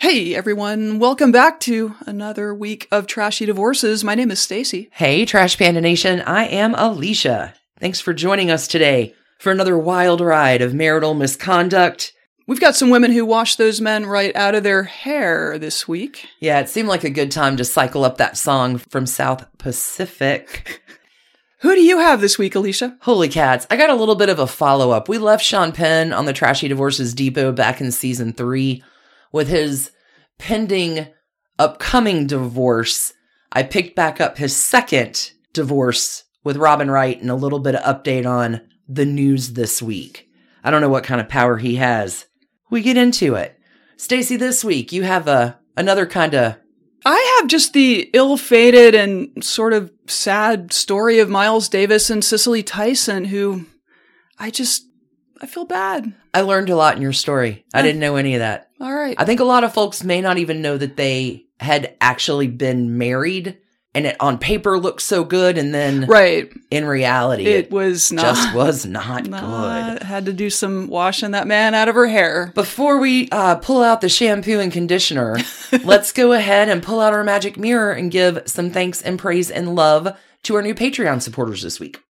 Hey everyone, welcome back to another week of Trashy Divorces. My name is Stacie. Hey, Trash Panda Nation, I am Alicia. Thanks for joining us today for another wild ride of marital misconduct. We've got some women who wash those men right out of their hair this week. Yeah, it seemed like a good time to cycle up that song from South Pacific. Who do you have this week, Alicia? Holy cats, I got a little bit of a follow up. We left Sean Penn on the Trashy Divorces Depot back in season three with his pending upcoming divorce. I picked back up his second divorce with Robin Wright and a little bit of update on the news this week. I don't know what kind of power he has. We get into it. Stacie, this week you have a another kind of I have just the ill-fated and sort of sad story of Miles Davis and Cicely Tyson who I just I feel bad. I learned a lot in your story. I didn't know any of that. All right. I think a lot of folks may not even know that they had actually been married and it on paper looked so good and then right. in reality It was not just was not, not- good. Had to do some washing that man out of her hair. Before we uh, pull out the shampoo and conditioner, let's go ahead and pull out our magic mirror and give some thanks and praise and love to our new Patreon supporters this week.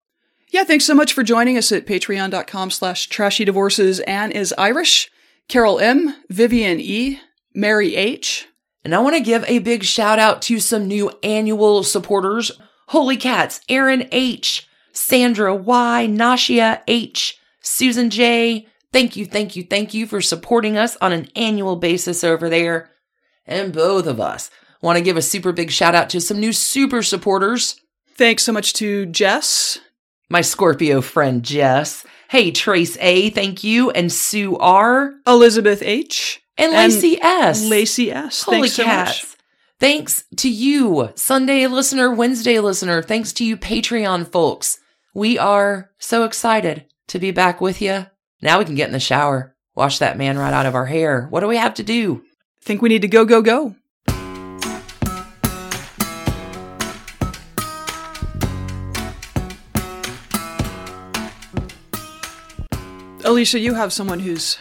Yeah, thanks so much for joining us at patreon.com slash trashy divorces. Anne is Irish, Carol M, Vivian E, Mary H. And I want to give a big shout out to some new annual supporters. Holy Cats, Aaron H, Sandra Y, Nashia H, Susan J. Thank you, thank you, thank you for supporting us on an annual basis over there. And both of us want to give a super big shout out to some new super supporters. Thanks so much to Jess. My Scorpio friend Jess. Hey, Trace A, thank you. And Sue R. Elizabeth H. And Lacey S. Lacey S. Holy Thanks so cats. much. Thanks to you, Sunday listener, Wednesday listener. Thanks to you, Patreon folks. We are so excited to be back with you. Now we can get in the shower, wash that man right out of our hair. What do we have to do? Think we need to go, go, go. Alicia, you have someone who's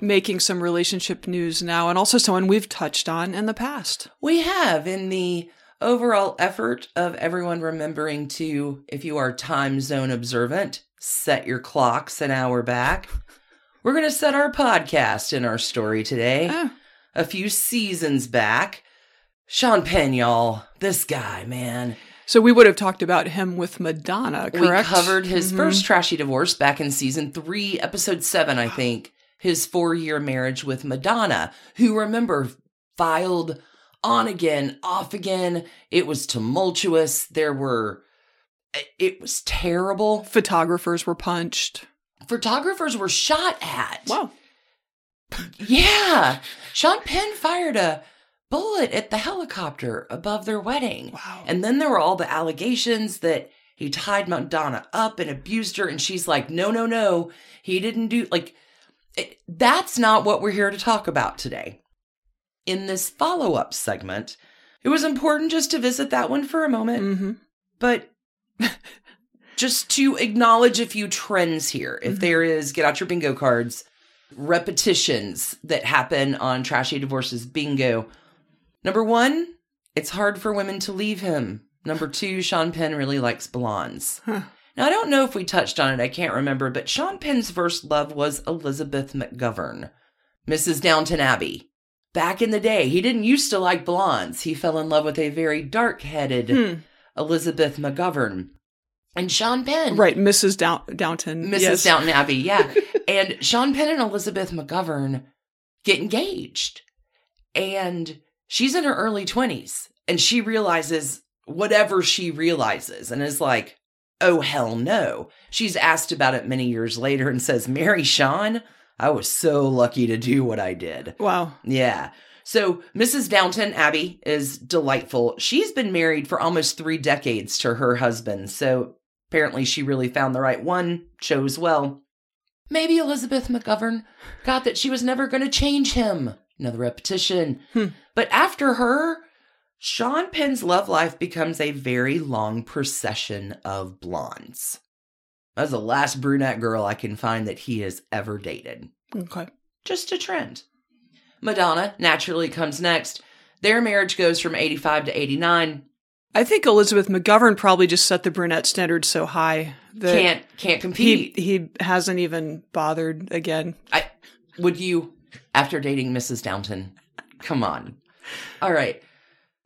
making some relationship news now, and also someone we've touched on in the past. We have in the overall effort of everyone remembering to, if you are time zone observant, set your clocks an hour back. We're going to set our podcast in our story today. Ah, a few seasons back. Sean Penn, y'all. This guy, man. So we would have talked about him with Madonna, correct? We covered his Mhm. first trashy divorce back in season three, episode seven, I think. His four year marriage with Madonna, who remember filed on again, off again. It was tumultuous. There were, it was terrible. photographers were punched. Photographers were shot at. Wow. Yeah. Sean Penn fired a bullet at the helicopter above their wedding. Wow. And then there were all the allegations that he tied Madonna up and abused her. And she's like, no, no, no. He didn't do, like, it, that's not what we're here to talk about today. In this follow up segment, it was important just to visit that one for a moment, hmm but just to acknowledge a few trends here. If Mhm. there is, get out your bingo cards, repetitions that happen on Trashy Divorces bingo. Number one, it's hard for women to leave him. Number two, Sean Penn really likes blondes. Huh. Now, I don't know if we touched on it, I can't remember, but Sean Penn's first love was Elizabeth McGovern, Mrs. Downton Abbey. Back in the day, he didn't used to like blondes. He fell in love with a very dark headed Hmm. Elizabeth McGovern. And Sean Penn. Right, Mrs. Down- Downton. Mrs. yes. Downton Abbey, yeah. and Sean Penn and Elizabeth McGovern get engaged. And she's in her early 20s and she realizes whatever she realizes and is like, oh, hell no. She's asked about it many years later and says, Marry Sean, I was so lucky to do what I did. Wow. Yeah. So, Mrs. Downton, Abbey, is delightful. She's been married for almost three decades to her husband, so apparently she really found the right one, chose well. Maybe Elizabeth McGovern got that she was never going to change him. Another repetition. Hmm. But after her, Sean Penn's love life becomes a very long procession of blondes. That's the last brunette girl I can find that he has ever dated. Okay. Just a trend. Madonna naturally comes next. Their marriage goes from 85 to 89. I think Elizabeth McGovern probably just set the brunette standard so high that Can't can't he compete. he hasn't even bothered again. I would you after dating Mrs. Downton? Come on. All right.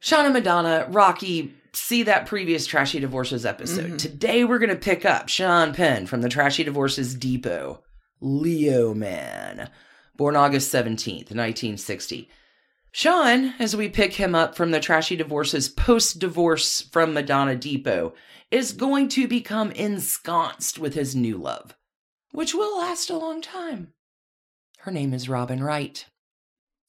Shauna Madonna, Rocky, see that previous Trashy Divorces episode. Mhm. Today we're going to pick up Sean Penn from the Trashy Divorces Depot. Leo Man. Born August 17th, 1960. Sean, as we pick him up from the Trashy Divorces post divorce from Madonna Depot, is going to become ensconced with his new love, which will last a long time. Her name is Robin Wright.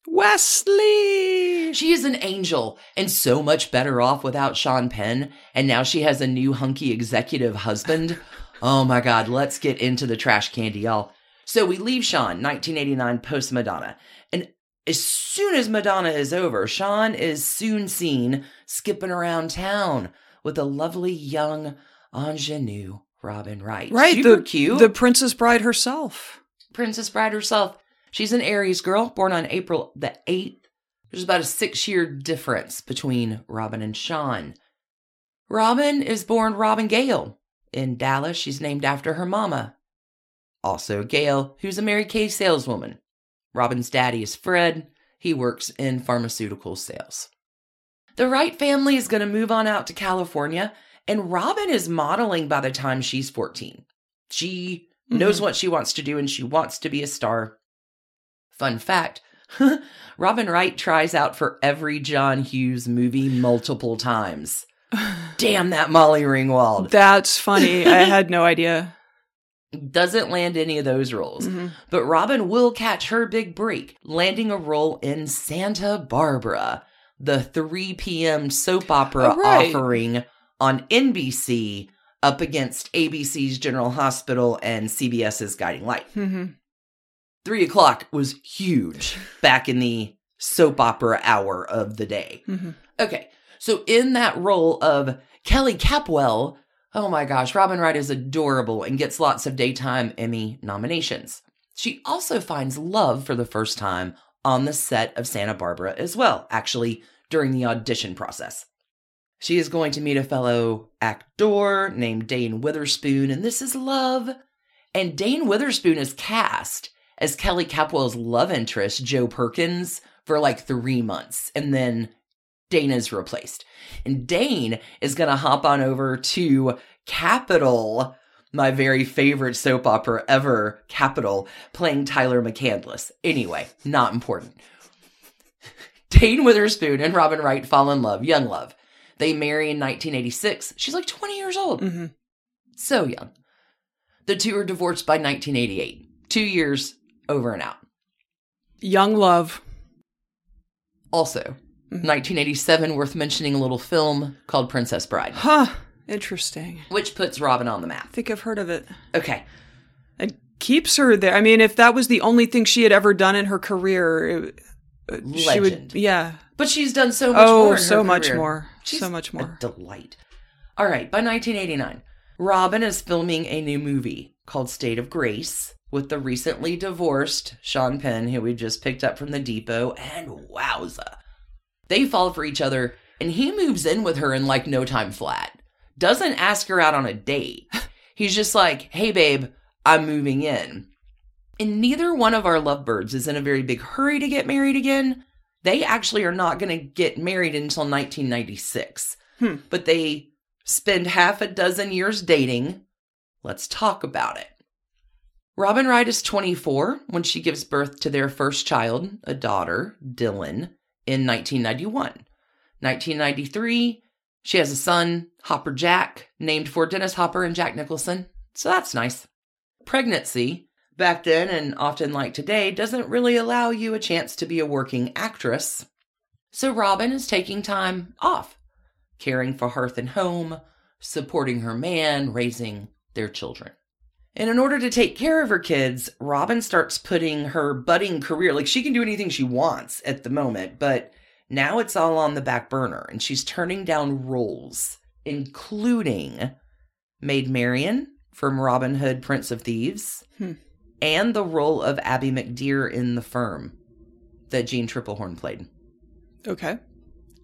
Wesley. She is an angel and so much better off without Sean Penn. And now she has a new hunky executive husband. Oh my God, let's get into the trash candy, y'all. So we leave Sean, 1989 post Madonna. And as soon as Madonna is over, Sean is soon seen skipping around town with a lovely young ingenue, Robin Wright. Right, Super the cute. the Princess Bride herself. Princess Bride herself. She's an Aries girl, born on April the 8th. There's about a six year difference between Robin and Sean. Robin is born Robin Gale. In Dallas, she's named after her mama. Also, Gale, who's a Mary Kay saleswoman. Robin's daddy is Fred. He works in pharmaceutical sales. The Wright family is going to move on out to California, and Robin is modeling by the time she's 14. She mm-hmm. knows what she wants to do and she wants to be a star. Fun fact Robin Wright tries out for every John Hughes movie multiple times. Damn that Molly Ringwald. That's funny. I had no idea. Doesn't land any of those roles. Mhm. But Robin will catch her big break, landing a role in Santa Barbara, the 3 p.m. soap opera Oh, right. offering on NBC up against ABC's General Hospital and CBS's Guiding Light. Mhm. Three o'clock was huge back in the soap opera hour of the day. Mhm. Okay, so in that role of Kelly Capwell, oh my gosh, Robin Wright is adorable and gets lots of daytime Emmy nominations. She also finds love for the first time on the set of Santa Barbara as well, actually, during the audition process. She is going to meet a fellow actor named Dane Witherspoon, and this is love. And Dane Witherspoon is cast as Kelly Capwell's love interest, Joe Perkins, for like three months. And then Dane is replaced. And Dane is going to hop on over to Capitol, my very favorite soap opera ever, Capitol, playing Tyler McCandless. Anyway, not important. Dane Witherspoon and Robin Wright fall in love, young love. They marry in 1986. She's like 20 years old. Mhm. So young. The two are divorced by 1988. Two years over and out. Young love. Also, 1987, worth mentioning a little film called Princess Bride, Huh. Interesting. which puts Robin on the map. I think I've heard of it. Okay. It keeps her there. I mean, if that was the only thing she had ever done in her career, it, uh, she would. Yeah. But she's done so much more. Oh, her so much more. She's so much a more. delight. All right, by 1989, Robin is filming a new movie called State of Grace with the recently divorced Sean Penn, who we just picked up from the depot, and wowza. They fall for each other, and he moves in with her in like no time flat. Doesn't ask her out on a date. He's just like, hey, babe, I'm moving in. And neither one of our lovebirds is in a very big hurry to get married again. They actually are not going to get married until 1996. Hmm. But they spend half a dozen years dating. Let's talk about it. Robin Wright is 24 when she gives birth to their first child, a daughter, Dylan, in 1991. 1993, she has a son, Hopper Jack, named for Dennis Hopper and Jack Nicholson. So that's nice. Pregnancy back then and often like today doesn't really allow you a chance to be a working actress. So Robin is taking time off, caring for hearth and home, supporting her man, raising their children. And in order to take care of her kids, Robin starts putting her budding career, like she can do anything she wants at the moment, but now it's all on the back burner and she's turning down roles, including Maid Marian from Robin Hood, Prince of Thieves, Hmm. and the role of Abby McDeere in The Firm that Jeanne Tripplehorn played. Okay.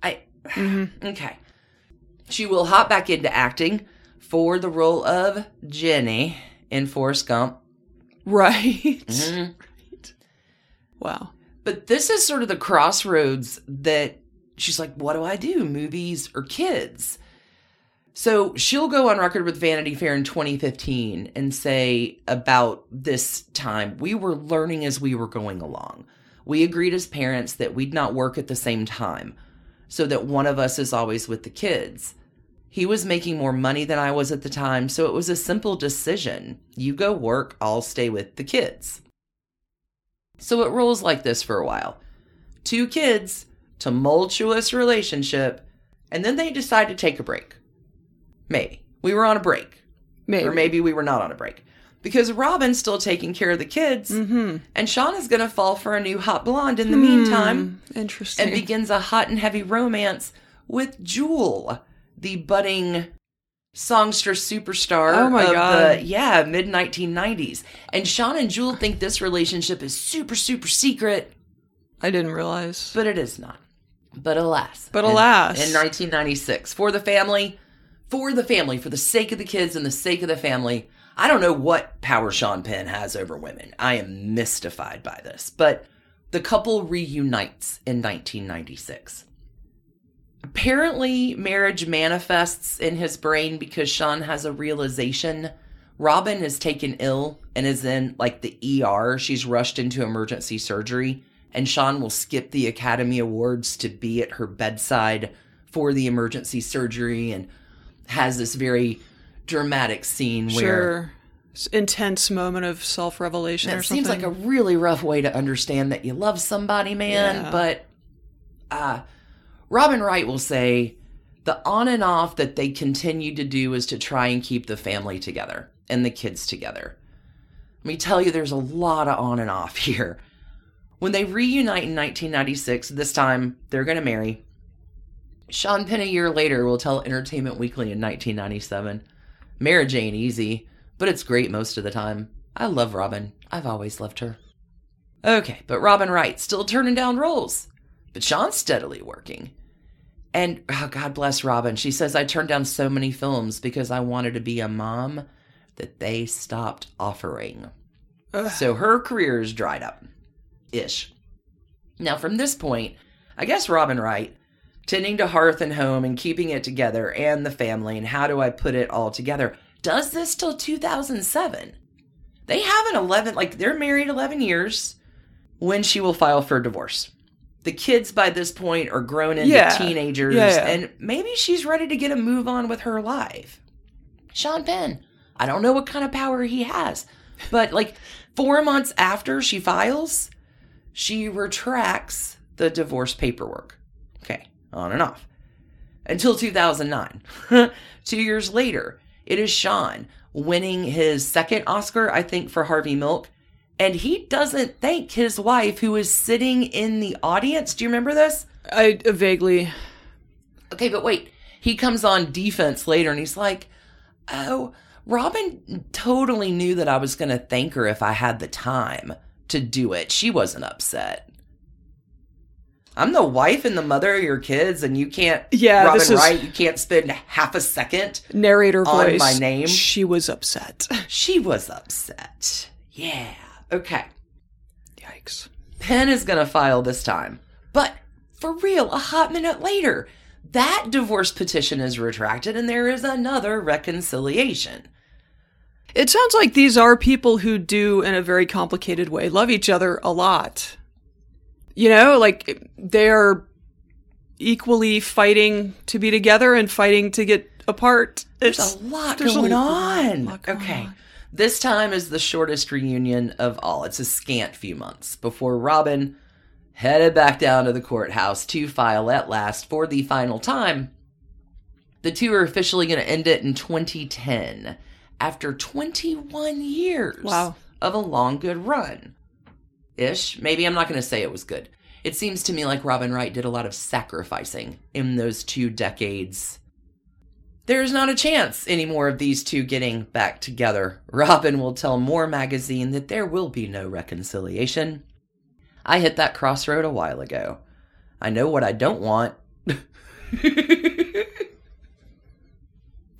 I Mm-hmm. okay. She will hop back into acting for the role of Jenny in Forrest Gump. Right. Mhm. Wow. But this is sort of the crossroads that she's like, what do I do? Movies or kids? So she'll go on record with Vanity Fair in 2015 and say about this time, we were learning as we were going along. We agreed as parents that we'd not work at the same time so that one of us is always with the kids. He was making more money than I was at the time, so it was a simple decision. You go work, I'll stay with the kids. So it rolls like this for a while. Two kids, tumultuous relationship, and then they decide to take a break. Maybe. We were on a break. Maybe. Or maybe we were not on a break. Because Robin's still taking care of the kids, Mm-hmm. and Sean is going to fall for a new hot blonde in the meantime Hmm. Interesting. and begins a hot and heavy romance with Jewel, the budding songstress superstar Oh my of God. the yeah mid 1990s. And Sean and Jewel think this relationship is super super secret, I didn't realize. but it is not. But alas, But in- alas. in 1996, for the family, for the family, for the sake of the kids and the sake of the family. I don't know what power Sean Penn has over women. I am mystified by this, but the couple reunites in 1996. Apparently, marriage manifests in his brain because Sean has a realization. Robin is taken ill and is in like the ER. She's rushed into emergency surgery, and Sean will skip the Academy Awards to be at her bedside for the emergency surgery and has this very dramatic scene where Sure. S- Intense moment of self revelation that seems like a really rough way to understand that you love somebody, man. Yeah. But uh, Robin Wright will say the on and off that they continued to do is to try and keep the family together and the kids together. Let me tell you, there's a lot of on and off here. When they reunite in 1996, this time they're going to marry. Sean Penn a year later will tell Entertainment Weekly in 1997 Marriage ain't easy, but it's great most of the time. I love Robin. I've always loved her. Okay, but Robin Wright still turning down roles, but Sean's steadily working. And oh, God bless Robin. She says, I turned down so many films because I wanted to be a mom that they stopped offering. Ugh. So her career is dried up ish. Now, from this point, I guess Robin Wright, tending to hearth and home and keeping it together and the family, and how do I put it all together, does this till 2007. They have an 11, like they're married 11 years when she will file for divorce. The kids by this point are grown into Yeah. teenagers, Yeah, yeah. and maybe she's ready to get a move on with her life. Sean Penn, I don't know what kind of power he has, but like four months after she files, she retracts the divorce paperwork. Okay, on and off. Until 2009. Two years later, it is Sean winning his second Oscar, I think, for Harvey Milk. And he doesn't thank his wife, who is sitting in the audience. Do you remember this? I uh, vaguely. Okay, but wait. He comes on defense later and he's like, Oh, Robin totally knew that I was going to thank her if I had the time to do it. She wasn't upset. I'm the wife and the mother of your kids, and you can't, Yeah, Robin this is- Wright, you can't spend half a second. Narrator On voice. my name? She was upset. She was upset. Yeah. Okay. Yikes. Penn is going to file this time. But for real, a hot minute later, that divorce petition is retracted and there is another reconciliation. It sounds like these are people who do, in a very complicated way, love each other a lot. You know, like they're equally fighting to be together and fighting to get apart. There's a lot there's going lot- on. lot going okay. on. This time is the shortest reunion of all. It's a scant few months before Robin headed back down to the courthouse to file at last for the final time. The two are officially going to end it in 2010 after 21 years Wow. of a long, good run. Ish. Maybe I'm not going to say it was good. It seems to me like Robin Wright did a lot of sacrificing in those two decades. There's not a chance anymore of these two getting back together. Robin will tell More magazine that there will be no reconciliation. I hit that crossroad a while ago. I know what I don't want.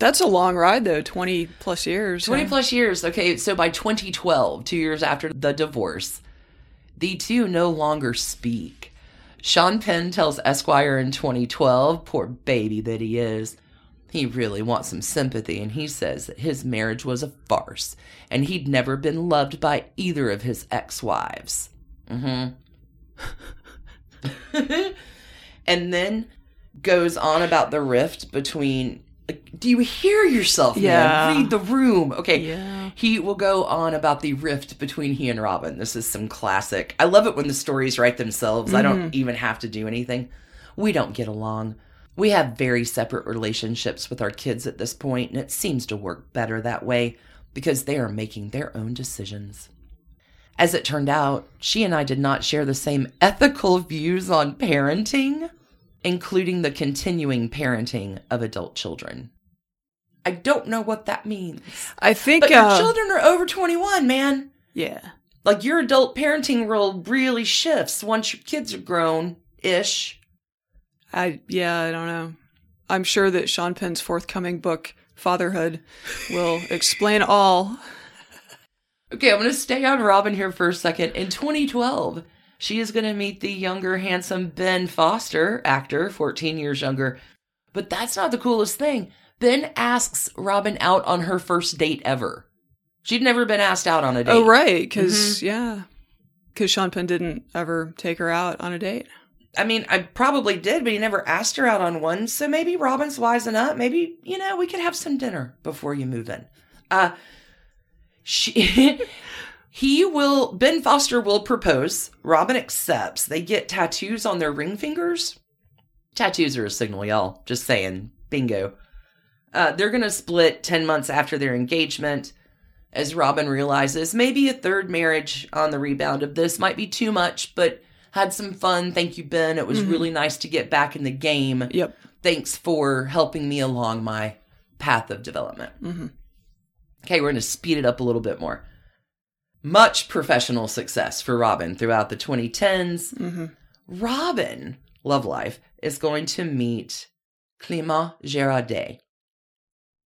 That's a long ride, though 20 plus years. 20 huh? plus years. Okay, so by 2012, two years after the divorce, the two no longer speak. Sean Penn tells Esquire in 2012, poor baby that he is, he really wants some sympathy, and he says that his marriage was a farce, and he'd never been loved by either of his ex wives. Mm hmm. and then goes on about the rift between. like, Do you hear yourself, man? Yeah. Read the room. Okay. Yeah. He will go on about the rift between he and Robin. This is some classic. I love it when the stories write themselves. I don't even have to do anything. We don't get along. We have very separate relationships with our kids at this point, and it seems to work better that way because they are making their own decisions. As it turned out, she and I did not share the same ethical views on parenting, including the continuing parenting of adult children. I don't know what that means. I think. But your uh, children are over 21, man. Yeah. Like your adult parenting role really shifts once your kids are grown ish. I yeah, I don't know. I'm sure that Sean Penn's forthcoming book, Fatherhood, will explain all. Okay, I'm going to stay on Robin here for a second. In 2012, she is going to meet the younger, handsome Ben Foster, actor, 14 years younger. But that's not the coolest thing. Ben asks Robin out on her first date ever. She'd never been asked out on a oh, date. Oh right, because mm-hmm. yeah, because Sean Penn didn't ever take her out on a date. I mean, I probably did, but he never asked her out on one. So maybe Robin's wising up. Maybe, you know, we could have some dinner before you move in. Uh, she, he will, Ben Foster will propose. Robin accepts. They get tattoos on their ring fingers. Tattoos are a signal, y'all. Just saying. Bingo. Uh, they're going to split 10 months after their engagement as Robin realizes maybe a third marriage on the rebound of this might be too much, but had some fun. Thank you, Ben. It was mm-hmm. really nice to get back in the game. Yep. Thanks for helping me along my path of development. Mm-hmm. Okay, we're going to speed it up a little bit more. Much professional success for Robin throughout the 2010s. Mm-hmm. Robin, love life, is going to meet Clément Girardet,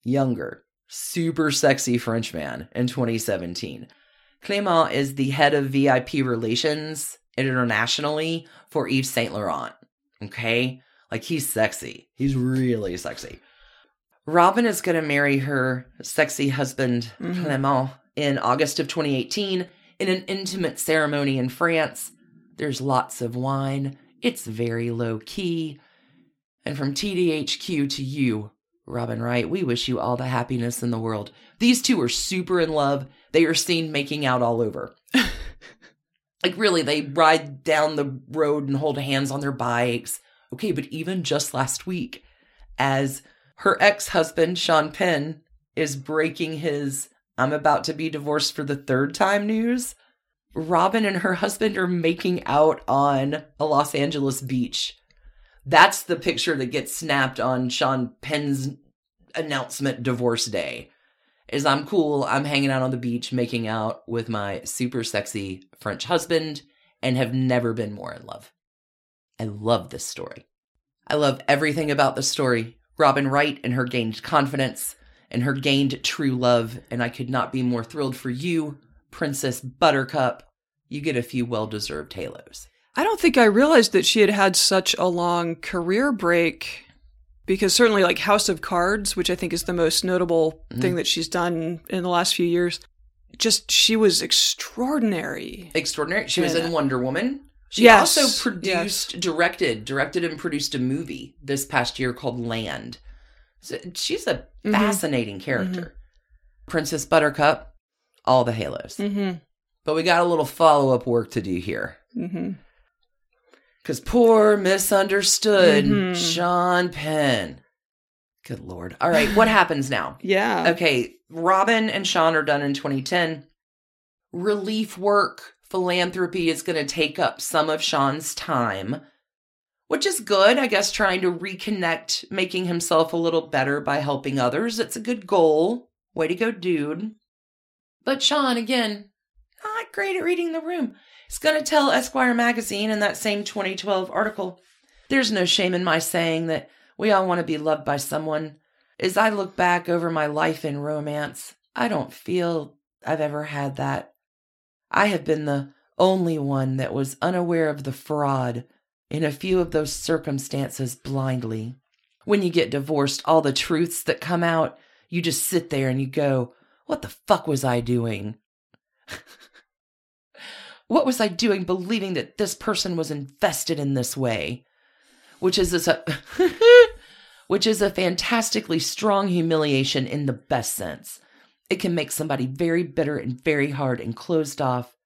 younger, super sexy French man in 2017. Clément is the head of VIP relations internationally for Yves Saint Laurent. Okay? Like he's sexy. He's really sexy. Robin is going to marry her sexy husband, mm-hmm. Clément, in August of 2018 in an intimate ceremony in France. There's lots of wine. It's very low key. And from TDHQ to you, Robin Wright, we wish you all the happiness in the world. These two are super in love. They are seen making out all over. Like, really, they ride down the road and hold hands on their bikes. Okay, but even just last week, as her ex husband, Sean Penn, is breaking his I'm about to be divorced for the third time news, Robin and her husband are making out on a Los Angeles beach. That's the picture that gets snapped on Sean Penn's announcement divorce day. Is I'm cool, I'm hanging out on the beach making out with my super sexy French husband and have never been more in love. I love this story. I love everything about the story. Robin Wright and her gained confidence and her gained true love, and I could not be more thrilled for you, Princess Buttercup. You get a few well deserved halos. I don't think I realized that she had had such a long career break because certainly like House of Cards, which I think is the most notable thing that she's done in the last few years, just she was extraordinary. Extraordinary. She was in Wonder Woman. She Yes, also produced, directed, directed, and produced a movie this past year called Land. So she's a Mm-hmm. fascinating character. Princess Buttercup, all the halos. Mm-hmm. But we got a little follow up work to do here. Mm-hmm. Because poor misunderstood Mhm. Sean Penn. Good lord. All right, what happens now? Yeah. Okay, Robin and Sean are done in 2010. Relief work, philanthropy is going to take up some of Sean's time, which is good. I guess trying to reconnect, making himself a little better by helping others. It's a good goal. Way to go, dude. But Sean, again, not great at reading the room. He's going to tell Esquire magazine in that same 2012 article there's no shame in my saying that we all want to be loved by someone. As I look back over my life in romance, I don't feel I've ever had that. I have been the only one that was unaware of the fraud in a few of those circumstances blindly. When you get divorced, all the truths that come out, you just sit there and you go, What the fuck was I doing? what was I doing believing that this person was invested in this way? Which is this a which is a fantastically strong humiliation in the best sense. It can make somebody very bitter and very hard and closed off,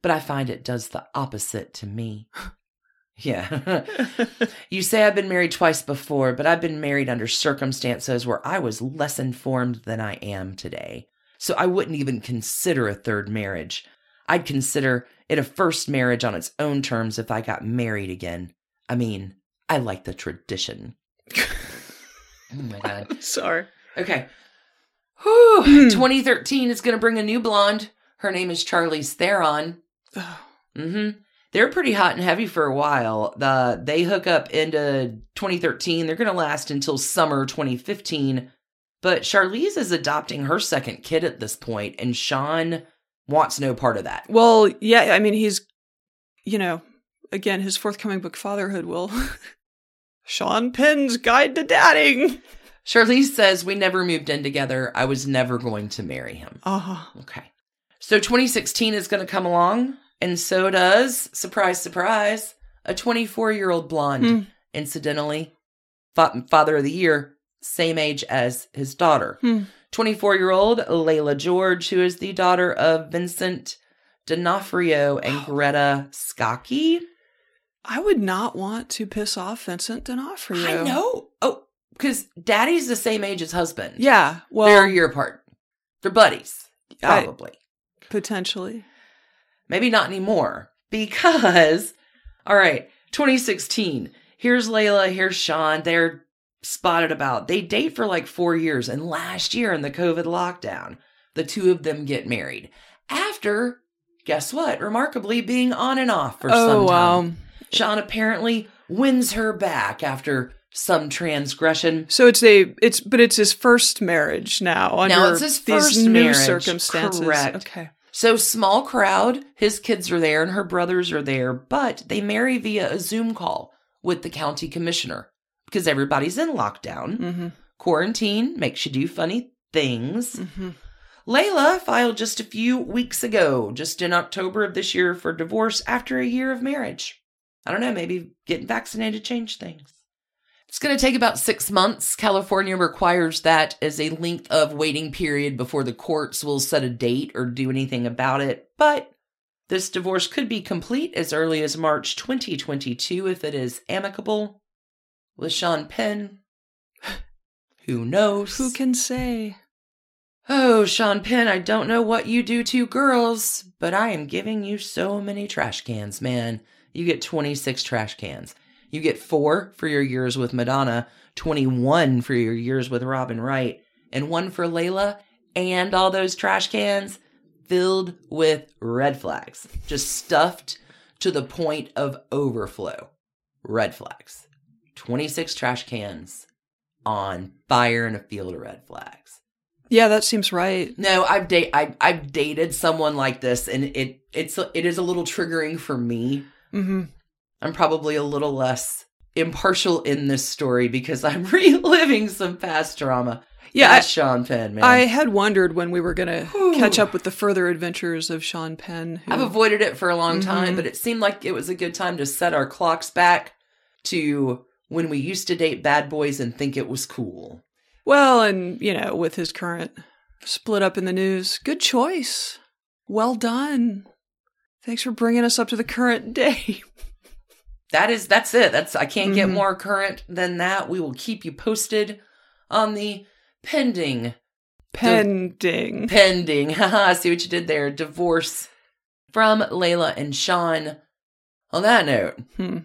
but I find it does the opposite to me. yeah. you say I've been married twice before, but I've been married under circumstances where I was less informed than I am today. So I wouldn't even consider a third marriage. I'd consider it a first marriage on its own terms if I got married again. I mean, I like the tradition. oh my god. Sorry. Okay. Whew. 2013 is going to bring a new blonde. Her name is Charlize Theron. Mm-hmm. They're pretty hot and heavy for a while. The they hook up into 2013. They're going to last until summer 2015. But Charlize is adopting her second kid at this point, and Sean wants no part of that. Well, yeah, I mean, he's, you know, again, his forthcoming book, Fatherhood, will. Sean Penn's Guide to Dadding. Charlize says, We never moved in together. I was never going to marry him. Uh huh. Okay. So 2016 is going to come along, and so does, surprise, surprise, a 24 year old blonde, Hmm. incidentally, fa- father of the year, same age as his daughter. Hmm. 24 year old Leila George, who is the daughter of Vincent D'Onofrio and oh. Greta Scacchi. I would not want to piss off Vincent D'Onofrio. I know. Oh, because daddy's the same age as husband. Yeah. Well, They're a year apart. They're buddies, I- probably. potentially. Maybe not anymore because, all right, 2016. Here's Layla, here's Sean. They're spotted about. They date for like four years. And last year in the COVID lockdown, the two of them get married. After, guess what? Remarkably being on and off for oh, some time. wow. Sean apparently wins her back after some transgression. So it's a it's but it's his first marriage now under Now it's his first these new marriage, circumstances. correct. Okay. So small crowd, his kids are there and her brothers are there, but they marry via a Zoom call with the county commissioner because everybody's in lockdown. Mm-hmm. Quarantine makes you do funny things. Mm-hmm. Leila filed just a few weeks ago, just in October of this year, for divorce after a year of marriage. I don't know, maybe getting vaccinated changed things. It's going to take about six months. California requires that as a length of waiting period before the courts will set a date or do anything about it. But this divorce could be complete as early as March 2022 if it is amicable. With Sean Penn, who knows? Who can say? Oh, Sean Penn, I don't know what you do to girls, but I am giving you so many trash cans, man. You get 26 trash cans. You get four for your years with Madonna, 21 for your years with Robin Wright, and one for Leila, and all those trash cans filled with red flags, just stuffed to the point of overflow. Red flags. 26 trash cans on fire in a field of red flags. Yeah, that seems right. No, I've date I I've dated someone like this, and it it's it is a little triggering for me. Mm-hmm. I'm probably a little less impartial in this story because I'm reliving some past drama. Yeah, That's I- Sean Penn, man. I had wondered when we were going to Whew. catch up with the further adventures of Sean Penn. who- I've avoided it for a long time, Mhm. but it seemed like it was a good time to set our clocks back to when we used to date bad boys and think it was cool. well, and, you know, with his current split up in the news, good choice. Well done. Thanks for bringing us up to the current day. That is that's it. That's I can't get Mhm. more current than that. We will keep you posted on the pending Pending. pending. Haha, see what you did there. Divorce from Leila and Sean. On that note, Hmm.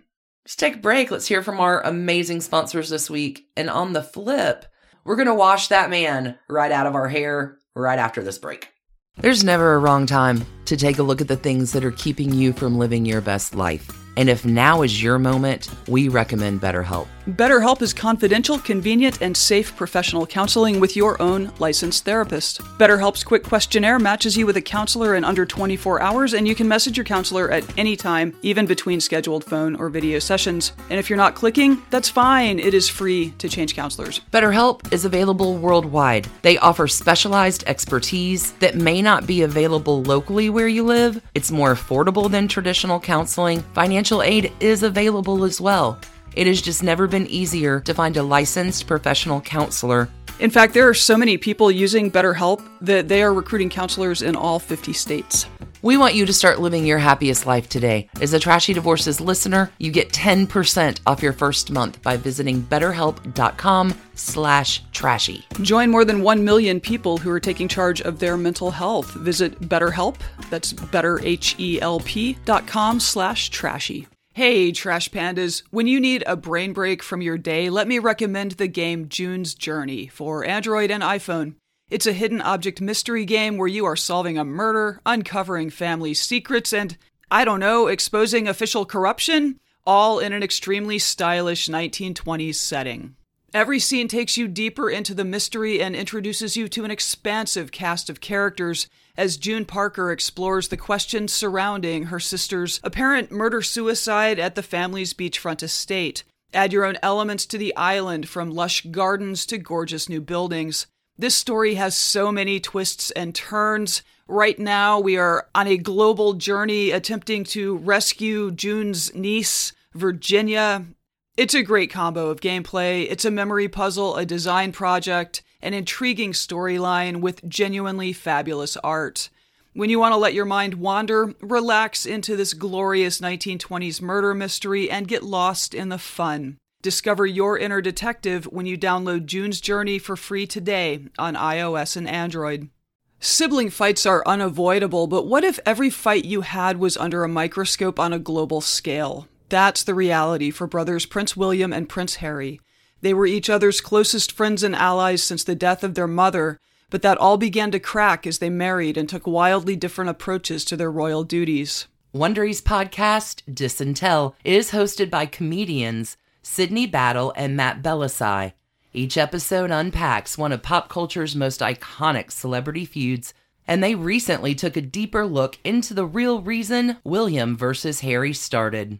Let's take a break. Let's hear from our amazing sponsors this week. And on the flip, we're going to wash that man right out of our hair right after this break. There's never a wrong time to take a look at the things that are keeping you from living your best life. And if now is your moment, we recommend BetterHelp. BetterHelp is confidential, convenient, and safe professional counseling with your own licensed therapist. BetterHelp's quick questionnaire matches you with a counselor in under 24 hours, and you can message your counselor at any time, even between scheduled phone or video sessions. And if you're not clicking, that's fine. It is free to change counselors. BetterHelp is available worldwide. They offer specialized expertise that may not be available locally where you live. It's more affordable than traditional counseling. Financial aid is available as well. It has just never been easier to find a licensed professional counselor. In fact, there are so many people using BetterHelp that they are recruiting counselors in all 50 states. We want you to start living your happiest life today. As a Trashy Divorces listener, you get 10% off your first month by visiting betterhelp.com slash trashy. Join more than 1 million people who are taking charge of their mental health. Visit BetterHelp, that's betterhelp.com slash trashy. Hey, Trash Pandas. When you need a brain break from your day, let me recommend the game June's Journey for Android and iPhone. It's a hidden object mystery game where you are solving a murder, uncovering family secrets, and, I don't know, exposing official corruption, all in an extremely stylish 1920s setting. Every scene takes you deeper into the mystery and introduces you to an expansive cast of characters as June Parker explores the questions surrounding her sister's apparent murder suicide at the family's beachfront estate. Add your own elements to the island from lush gardens to gorgeous new buildings. This story has so many twists and turns. Right now, we are on a global journey attempting to rescue June's niece, Virginia. It's a great combo of gameplay. It's a memory puzzle, a design project, an intriguing storyline with genuinely fabulous art. When you want to let your mind wander, relax into this glorious 1920s murder mystery and get lost in the fun. Discover your inner detective when you download June's Journey for free today on iOS and Android. Sibling fights are unavoidable, but what if every fight you had was under a microscope on a global scale? That's the reality for brothers Prince William and Prince Harry. They were each other's closest friends and allies since the death of their mother, but that all began to crack as they married and took wildly different approaches to their royal duties. Wondery's podcast, Dis and Tell, is hosted by comedians Sydney Battle and Matt Bellassai. Each episode unpacks one of pop culture's most iconic celebrity feuds, and they recently took a deeper look into the real reason William versus Harry started.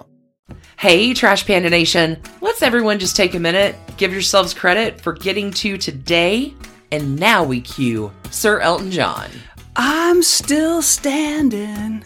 Hey, Trash Panda Nation. Let's everyone just take a minute, give yourselves credit for getting to today, and now we cue Sir Elton John. I'm still standing.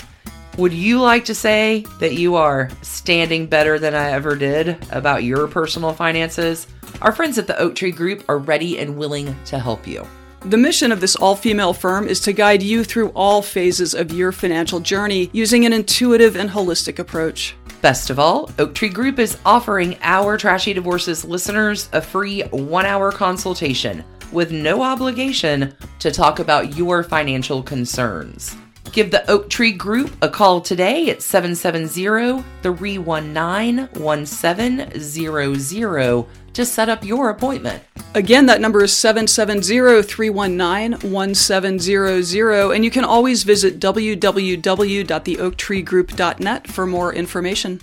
Would you like to say that you are standing better than I ever did about your personal finances? Our friends at the Oak Tree Group are ready and willing to help you. The mission of this all female firm is to guide you through all phases of your financial journey using an intuitive and holistic approach. All, Oak Tree Group is offering our Trashy Divorces listeners a free one hour consultation with no obligation to talk about your financial concerns. Give the Oak Tree Group a call today at 770 319 1700 to set up your appointment. Again, that number is 770-319-1700 and you can always visit www.theoaktreegroup.net for more information.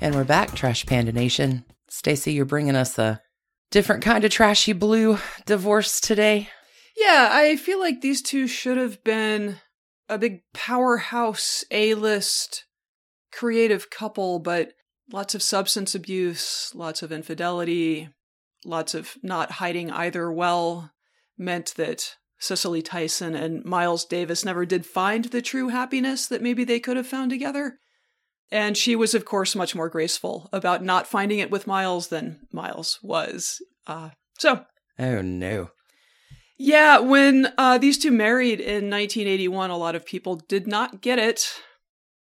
And we're back, Trash Panda Nation. Stacie, you're bringing us a different kind of trashy blue divorce today. Yeah, I feel like these two should have been a big powerhouse A-list creative couple, but lots of substance abuse, lots of infidelity, lots of not hiding either well meant that Cicely Tyson and Miles Davis never did find the true happiness that maybe they could have found together. And she was, of course, much more graceful about not finding it with Miles than Miles was. Uh, so. Oh, no. Yeah, when uh, these two married in 1981, a lot of people did not get it.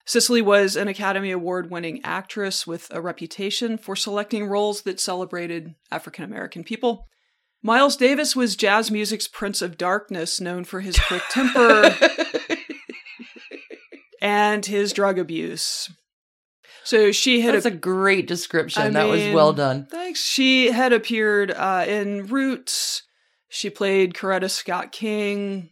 Cicely was an Academy Award winning actress with a reputation for selecting roles that celebrated African American people. Miles Davis was jazz music's Prince of Darkness, known for his quick temper and his drug abuse. So she had. That's a, a great description. I that mean, was well done. Thanks. She had appeared uh, in Roots. She played Coretta Scott King.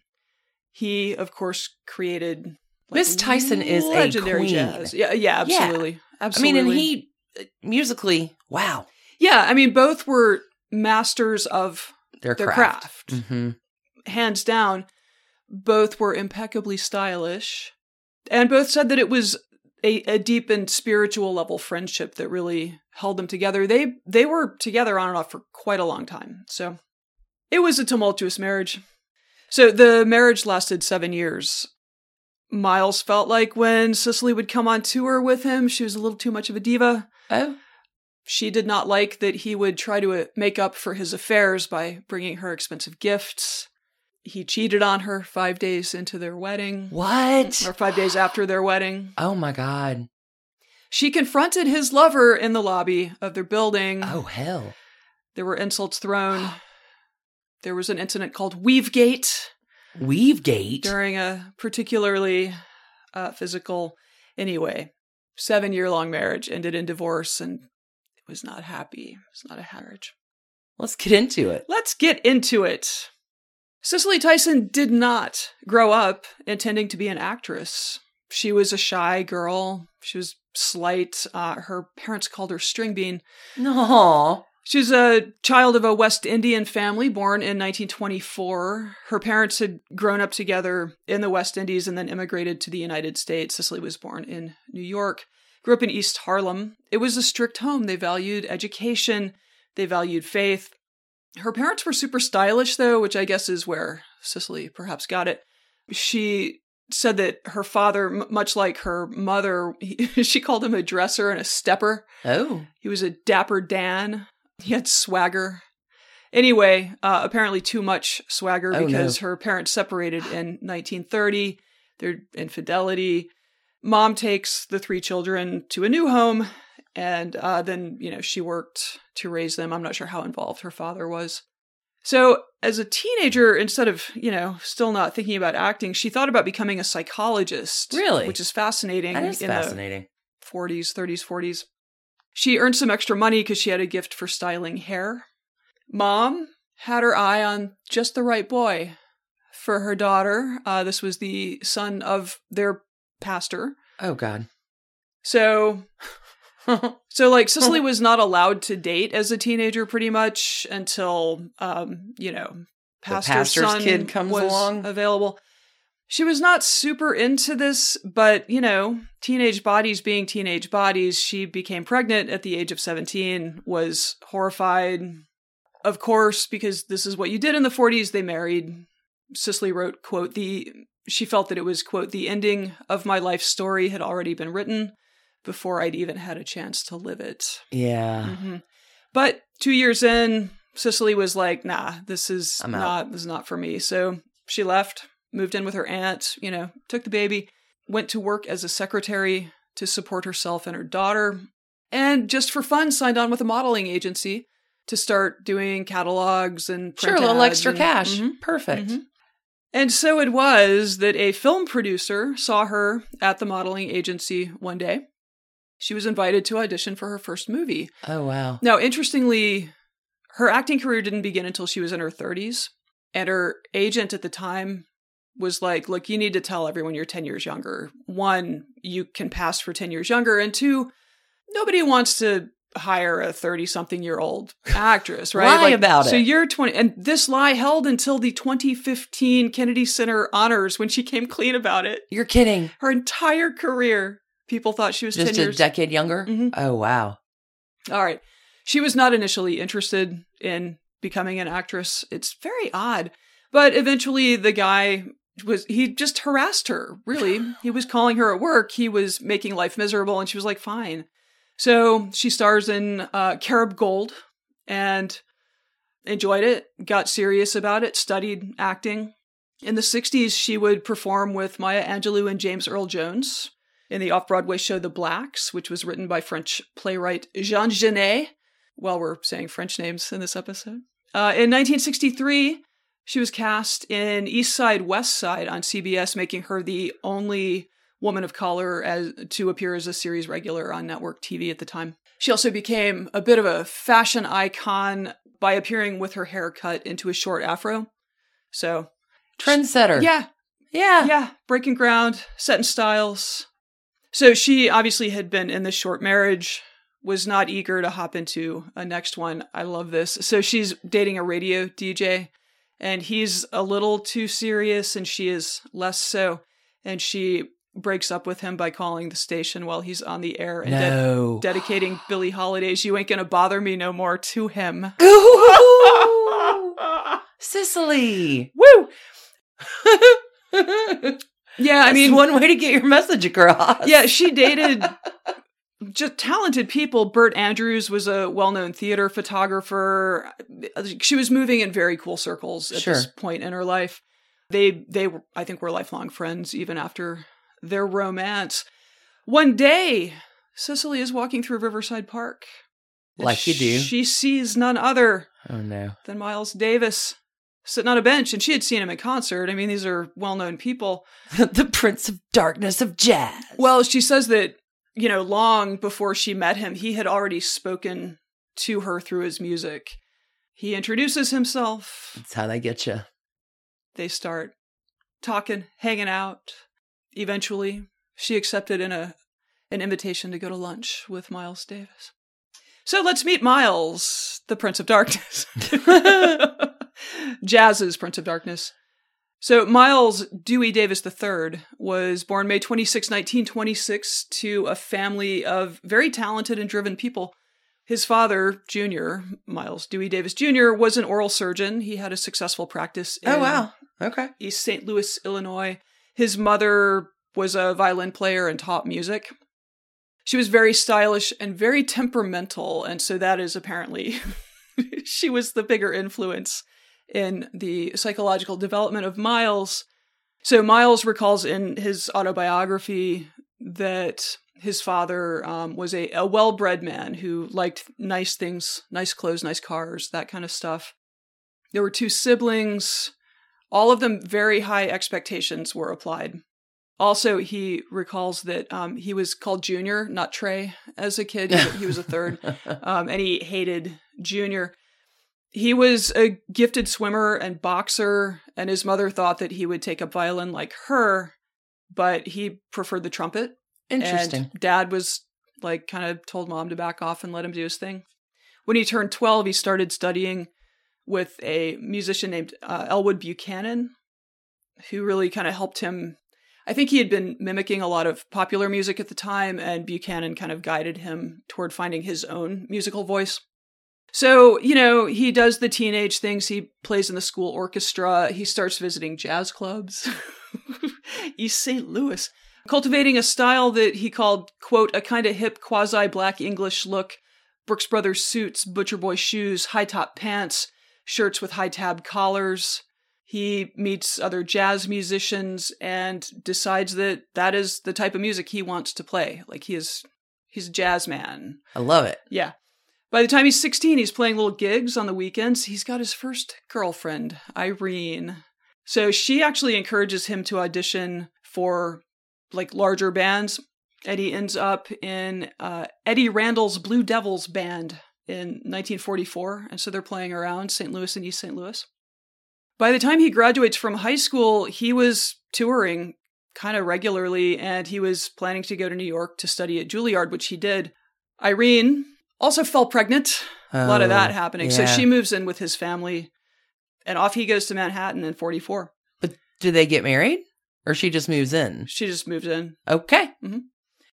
He, of course, created like, Miss Tyson is a legendary jazz. Yeah, yeah, absolutely, yeah. absolutely. I mean, and he uh, musically, wow. Yeah, I mean, both were masters of their, their craft, craft. Mm-hmm. hands down. Both were impeccably stylish, and both said that it was a, a deep and spiritual level friendship that really held them together. They they were together on and off for quite a long time, so it was a tumultuous marriage. So the marriage lasted seven years. Miles felt like when Cicely would come on tour with him, she was a little too much of a diva. Oh. She did not like that he would try to uh, make up for his affairs by bringing her expensive gifts. He cheated on her five days into their wedding. What? Or five days after their wedding. Oh my God. She confronted his lover in the lobby of their building. Oh, hell. There were insults thrown. there was an incident called Weavegate Weavegate during a particularly uh, physical. Anyway, seven year long marriage ended in divorce, and it was not happy. It was not a marriage. Let's get into it. Let's get into it. Cicely Tyson did not grow up intending to be an actress. She was a shy girl. She was slight. Uh, her parents called her String Bean. No. She's a child of a West Indian family born in 1924. Her parents had grown up together in the West Indies and then immigrated to the United States. Cicely was born in New York, grew up in East Harlem. It was a strict home. They valued education, they valued faith. Her parents were super stylish, though, which I guess is where Cicely perhaps got it. She said that her father, m- much like her mother, he, she called him a dresser and a stepper. Oh. He was a dapper Dan. He had swagger. Anyway, uh, apparently too much swagger Oh, because no. her parents separated in 1930. Their infidelity. Mom takes the three children to a new home, and uh, then you know she worked to raise them. I'm not sure how involved her father was. So, as a teenager, instead of you know still not thinking about acting, she thought about becoming a psychologist. Really? which is fascinating. That is fascinating. 40s, 30s, 40s. She earned some extra money because she had a gift for styling hair. Mom had her eye on just the right boy for her daughter. Uh, this was the son of their pastor. Oh, God. So, so like Cicely was not allowed to date as a teenager, pretty much until um, you know, pastor's, pastor's son kid comes along? available. She was not super into this, but you know, teenage bodies being teenage bodies, she became pregnant at the age of 17, was horrified. Of course, because this is what you did in the 40s, they married. Cicely wrote, quote, the she felt that it was, quote, the ending of my life story had already been written before I'd even had a chance to live it. Yeah. Mhm. But two years in, Cicely was like, nah, this is not this is not for me. So she left, moved in with her aunt, you know, took the baby, went to work as a secretary to support herself and her daughter, and just for fun signed on with a modeling agency to start doing catalogs and Sure, a little extra and- cash. Mhm. Perfect. Mhm. And so it was that a film producer saw her at the modeling agency one day. She was invited to audition for her first movie. Oh wow. Now, interestingly, her acting career didn't begin until she was in her 30s. And her agent at the time was like, look, you need to tell everyone you're 10 years younger. One, you can pass for 10 years younger. And two, nobody wants to hire a 30 something year old actress, right? Lie about So it. So you're 20. And this lie held until the 2015 Kennedy Center honors when she came clean about it. You're kidding. Her entire career, people thought she was Just 10 a decade younger? Mhm. Oh wow. all right. She was not initially interested in becoming an actress. It's very odd. But eventually the guy was he just harassed her, really. he was calling her at work. He was making life miserable and she was like, "Fine." So, she stars in uh Carib Gold and enjoyed it, got serious about it, studied acting. In the 60s, she would perform with Maya Angelou and James Earl Jones in the off Broadway show The Blacks, which was written by French playwright Jean Genet. Well, we're saying French names in this episode. Uh, in 1963, she was cast in East Side, West Side on CBS, making her the only woman of color as to appear as a series regular on network TV at the time. She also became a bit of a fashion icon by appearing with her hair cut into a short afro. So, Trendsetter. yeah, Yeah. yeah, breaking ground, setting styles. So she obviously had been in this short marriage, was not eager to hop into a next one. I love this. So she's dating a radio DJ, and he's a little too serious, and she is less so. And she breaks up with him by calling the station while he's on the air and de- dedicating Billie Holiday's "You Ain't Gonna Bother Me No More" to him. Cicely. Woo! Yeah, I mean, one way to get your message across. Yeah, she dated just talented people. Bert Andrews was a well-known theater photographer. She was moving in very cool circles at Sure. this point in her life. They they were, I think were lifelong friends even after their romance. One day, Cicely is walking through Riverside Park. Like you do. She sees none other Oh no. than Miles Davis sitting on a bench, and she had seen him in concert. I mean, these are well-known people. the Prince of Darkness of Jazz. Well, she says that, you know, long before she met him, he had already spoken to her through his music. He introduces himself. that's how they get you. They start talking, hanging out. Eventually, she accepted in a an invitation to go to lunch with Miles Davis. So let's meet Miles, the Prince of Darkness. Jazz's Prince of Darkness. So Miles Dewey Davis III was born May 26, 1926, to a family of very talented and driven people. His father, Junior, Miles Dewey Davis Jr., was an oral surgeon. He had a successful practice oh, in Oh wow. Okay. East St. Louis, Illinois. His mother was a violin player and taught music. She was very stylish and very temperamental, and so that is apparently she was the bigger influence in the psychological development of Miles. So Miles recalls in his autobiography that his father um, was a, a well-bred man who liked nice things, nice clothes, nice cars, that kind of stuff. There were two siblings. All of them very high expectations were applied. Also, he recalls that um, he was called Junior, not Trey, as a kid. He, he was a third, um, and he hated Junior. He was a gifted swimmer and boxer, and his mother thought that he would take up violin like her, but he preferred the trumpet. Interesting. And dad was like kind of told mom to back off and let him do his thing. When he turned 12, he started studying with a musician named uh, Elwood Buchanan, who really kind of helped him. I think he had been mimicking a lot of popular music at the time, and Buchanan kind of guided him toward finding his own musical voice. So, you know, he does the teenage things. He plays in the school orchestra. He starts visiting jazz clubs. East St. Louis. Cultivating a style that he called, quote, a kind of hip quasi black English look, Brooks Brothers suits, Butcher Boy shoes, high top pants, shirts with high tab collars. He meets other jazz musicians and decides that that is the type of music he wants to play. Like he is, he's a jazz man. I love it. Yeah. By the time he's 16, he's playing little gigs on the weekends. He's got his first girlfriend, Irene. So she actually encourages him to audition for like larger bands. Eddie ends up in uh, Eddie Randle's Blue Devils band in 1944. And so they're playing around St. Louis and East St. Louis. By the time he graduates from high school, he was touring kind of regularly and he was planning to go to New York to study at Juilliard, which he did. Irene also fell pregnant. a lot of that Oh, happening. So she moves in with his family and off he goes to Manhattan in 44. But do they get married? Or she just moves in? She just moves in. Okay. Mm-hmm.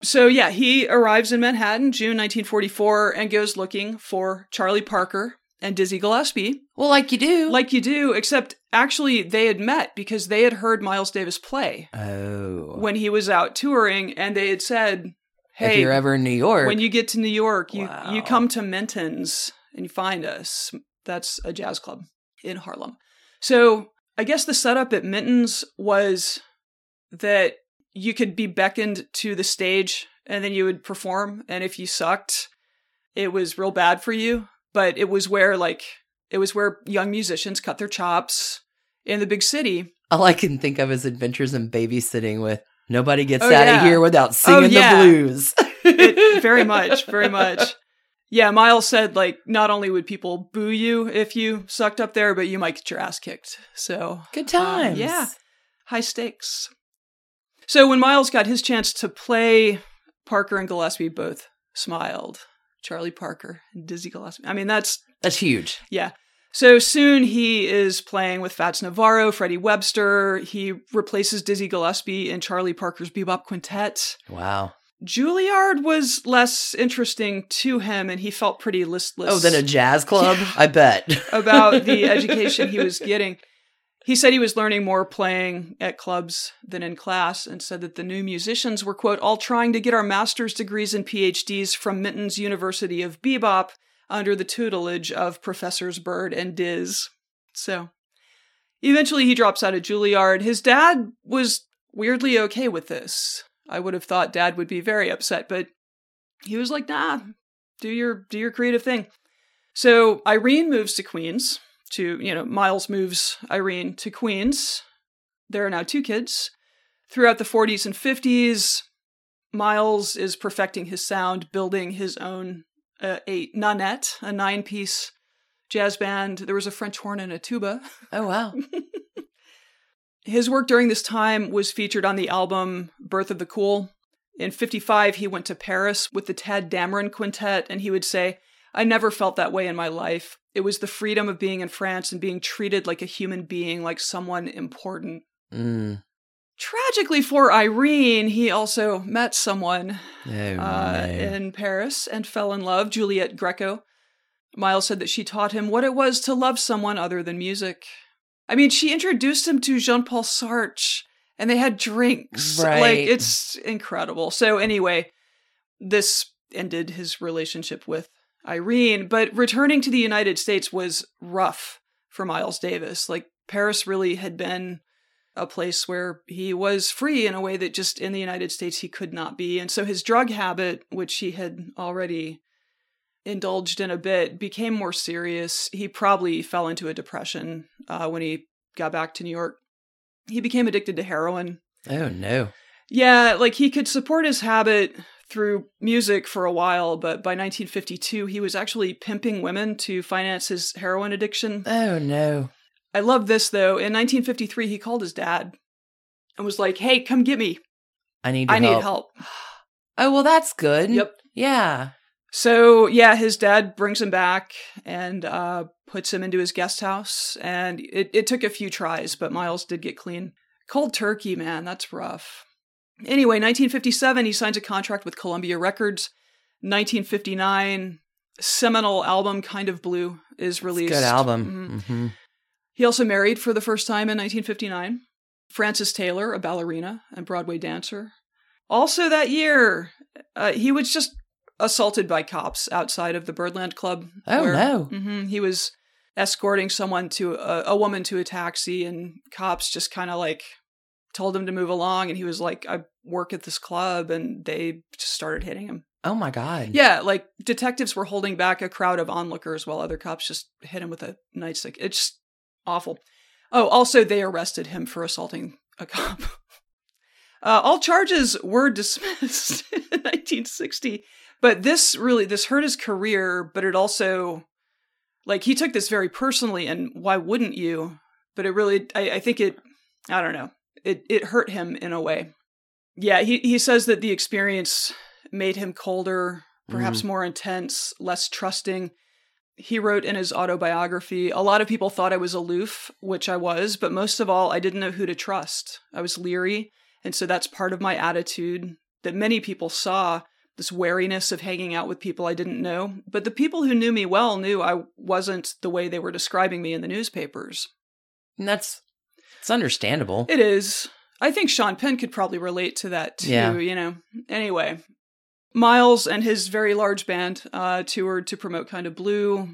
So yeah, he arrives in Manhattan June 1944 and goes looking for Charlie Parker and Dizzy Gillespie, Well, like you do. like you do, except actually they had met because they had heard Miles Davis play oh. when he was out touring and they had said, "Hey, if you're ever in New York. when you get to New York, you Wow. you come to Minton's and you find us. That's a jazz club in Harlem. So I guess the setup at Minton's was that you could be beckoned to the stage and then you would perform, and if you sucked, it was real bad for you. But it was where like it was where young musicians cut their chops in the big city. All I can think of is adventures in babysitting with nobody gets Oh, out yeah. of here without singing yeah. the blues. It- very much, very much. Yeah, Miles said like not only would people boo you if you sucked up there, but you might get your ass kicked. So Good uh, times. yeah, high stakes. So when Miles got his chance to play, Parker and Gillespie both smiled. Charlie Parker and Dizzy Gillespie. I mean, that's That's huge. yeah. So soon he is playing with Fats Navarro, Freddie Webster. He replaces Dizzy Gillespie in Charlie Parker's Bebop Quintet. Wow. Juilliard was less interesting to him, and he felt pretty listless Oh, then a jazz club? I bet. about the education he was getting. He said he was learning more playing at clubs than in class, and said that the new musicians were, quote, all trying to get our master's degrees and PhDs from Minton's University of Bebop under the tutelage of Professors Bird and Diz. So eventually he drops out of Juilliard. His dad was weirdly okay with this. I would have thought dad would be very upset, but he was like, nah, do your do your creative thing. So Irene moves to Queens to, you know, Miles moves Irene to Queens. There are now two kids. Throughout the 40s and 50s, Miles is perfecting his sound, building his own uh, a nonet, a nine-piece jazz band. There was a French horn and a tuba. oh, wow. His work during this time was featured on the album Birth of the Cool. In 55, he went to Paris with the Tadd Dameron Quintet, and he would say, I never felt that way in my life. It was the freedom of being in France and being treated like a human being, like someone important. Mm. Tragically for Irene, he also met someone Oh, uh, in Paris and fell in love, Juliette Greco. Miles said that she taught him what it was to love someone other than music. I mean, she introduced him to Jean Paul Sartre and they had drinks. Right. Like, it's incredible. So, anyway, this ended his relationship with Irene, but returning to the United States was rough for Miles Davis. Like, Paris really had been a place where he was free in a way that just in the United States he could not be. And so his drug habit, which he had already indulged in a bit, became more serious. He probably fell into a depression uh, when he got back to New York. He became addicted to heroin. oh, no. Yeah, like he could support his habit through music for a while, but by 1952, he was actually pimping women to finance his heroin addiction. Oh, no. I love this though. In 1953, he called his dad and was like, "Hey, come get me. I need I help. need help." Oh, well, that's good. Yep. Yeah. So yeah, his dad brings him back and uh, puts him into his guest house, and it, it took a few tries, but Miles did get clean. Cold turkey, man, that's rough. Anyway, 1957, he signs a contract with Columbia Records. 1959, seminal album "Kind of Blue" is released. good album. Mhm. hmm He also married for the first time in 1959 Frances Taylor, a ballerina and Broadway dancer. Also that year, uh, he was just assaulted by cops outside of the Birdland Club. Oh, no. hmm he was escorting someone to a, a woman to a taxi, and cops just kind of like told him to move along, and he was like, "I work at this club," and they just started hitting him. Oh my god. Yeah, like detectives were holding back a crowd of onlookers while other cops just hit him with a nightstick. It's awful. Oh, also, they arrested him for assaulting a cop. Uh, all charges were dismissed in 1960, but this really this hurt his career. But it also, like, he took this very personally, and why wouldn't you? But it really, I, I think it, I don't know, it it hurt him in a way. Yeah, he he says that the experience made him colder, perhaps more intense, less trusting. He wrote in his autobiography, a lot of people thought I was aloof, which I was, but most of all, I didn't know who to trust. I was leery, and so that's part of my attitude that many people saw this wariness of hanging out with people I didn't know. But the people who knew me well knew I wasn't the way they were describing me in the newspapers. And that's it's understandable. It is. I think Sean Penn could probably relate to that too, Yeah. you know. Anyway, Miles and his very large band uh, toured to promote Kind of Blue.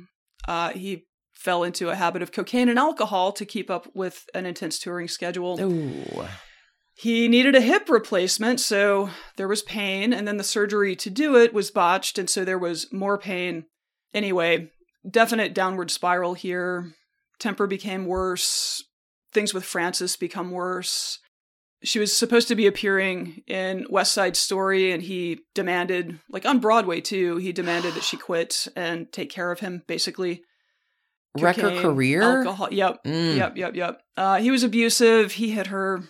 Uh, he fell into a habit of cocaine and alcohol to keep up with an intense touring schedule. Ooh. He needed a hip replacement, so there was pain, and then the surgery to do it was botched, and so there was more pain. Anyway, definite downward spiral here. Temper became worse. Things with Frances become worse. She was supposed to be appearing in West Side Story, and he demanded, like on Broadway too, he demanded that she quit and take care of him, basically. Wreck her career? Alcohol. Yep. Mm. Yep. Yep. Yep. Uh, he was abusive. He hit her.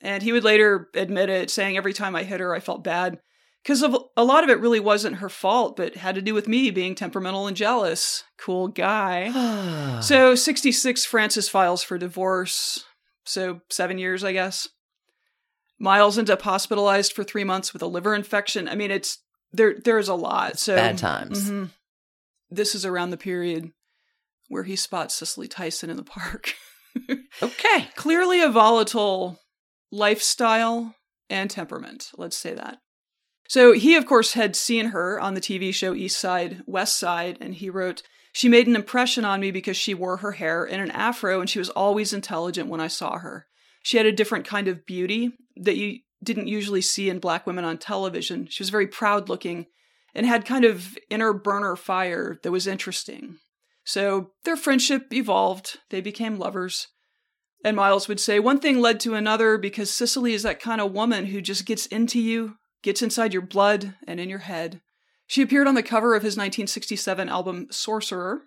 And he would later admit it, saying, Every time I hit her, I felt bad. Because a lot of it really wasn't her fault, but had to do with me being temperamental and jealous. Cool guy. so, 66, Frances files for divorce. So, seven years, I guess. Miles ends up hospitalized for three months with a liver infection. I mean, it's there. There's a lot. So bad times. Mhm. This is around the period where he spots Cicely Tyson in the park. okay. Clearly a volatile lifestyle and temperament, let's say that. So he, of course, had seen her on the TV show East Side, West Side, and he wrote, She made an impression on me because she wore her hair in an afro and she was always intelligent when I saw her. She had a different kind of beauty that you didn't usually see in black women on television. She was very proud looking and had kind of inner burner fire that was interesting. So their friendship evolved. They became lovers. And Miles would say, one thing led to another because Cicely is that kind of woman who just gets into you, gets inside your blood and in your head. She appeared on the cover of his 1967 album Sorcerer.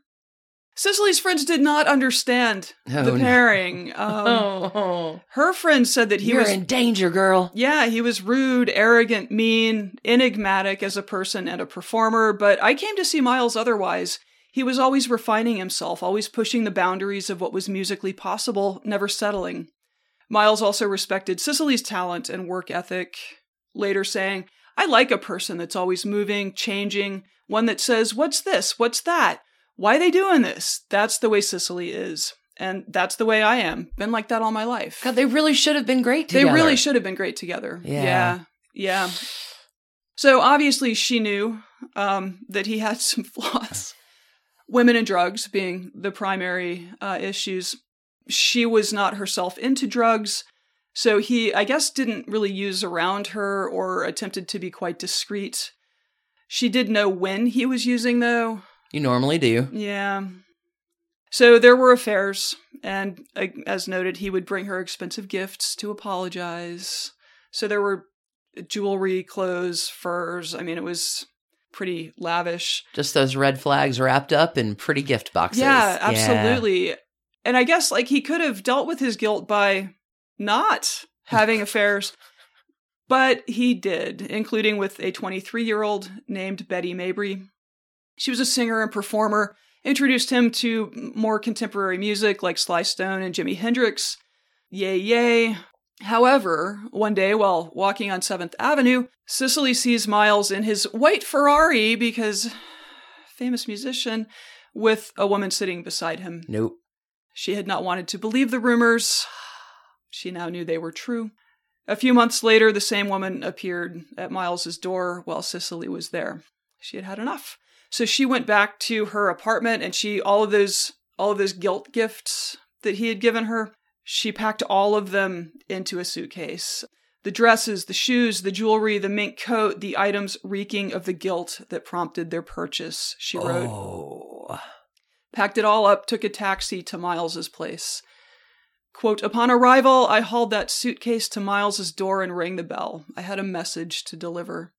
Cicely's friends did not understand Oh, the no. pairing. Um, oh, Her friend said that he you're was in danger, girl. yeah, he was rude, arrogant, mean, enigmatic as a person and a performer, but I came to see Miles otherwise. He was always refining himself, always pushing the boundaries of what was musically possible, never settling. Miles also respected Cicely's talent and work ethic, later saying, I like a person that's always moving, changing, one that says, What's this? What's that? Why are they doing this? That's the way Cicely is. And that's the way I am. Been like that all my life. God, they really should have been great together. They really should have been great together. Yeah. Yeah. Yeah. So obviously she knew um, that he had some flaws. Women and drugs being the primary uh, issues. She was not herself into drugs. So he, I guess, didn't really use around her or attempted to be quite discreet. She did know when he was using, though. You normally do. Yeah. So there were affairs, and uh, as noted, he would bring her expensive gifts to apologize. So there were jewelry, clothes, furs. I mean, it was pretty lavish. Just those red flags wrapped up in pretty gift boxes. Yeah, absolutely. And I guess like he could have dealt with his guilt by not having affairs, but he did, including with a 23 year old named Betty Mabry. She was a singer and performer, introduced him to more contemporary music like Sly Stone and Jimi Hendrix. Yay, yay. However, one day while walking on 7th Avenue, Cicely sees Miles in his white Ferrari because famous musician with a woman sitting beside him. Nope. She had not wanted to believe the rumors. She now knew they were true. A few months later, the same woman appeared at Miles's door while Cicely was there. She had had enough. So she went back to her apartment and she all of those all of those guilt gifts that he had given her, she packed all of them into a suitcase. The dresses, the shoes, the jewelry, the mink coat, the items reeking of the guilt that prompted their purchase, she wrote. Oh. Packed it all up, took a taxi to Miles's place. Quote, upon arrival, I hauled that suitcase to Miles's door and rang the bell. I had a message to deliver.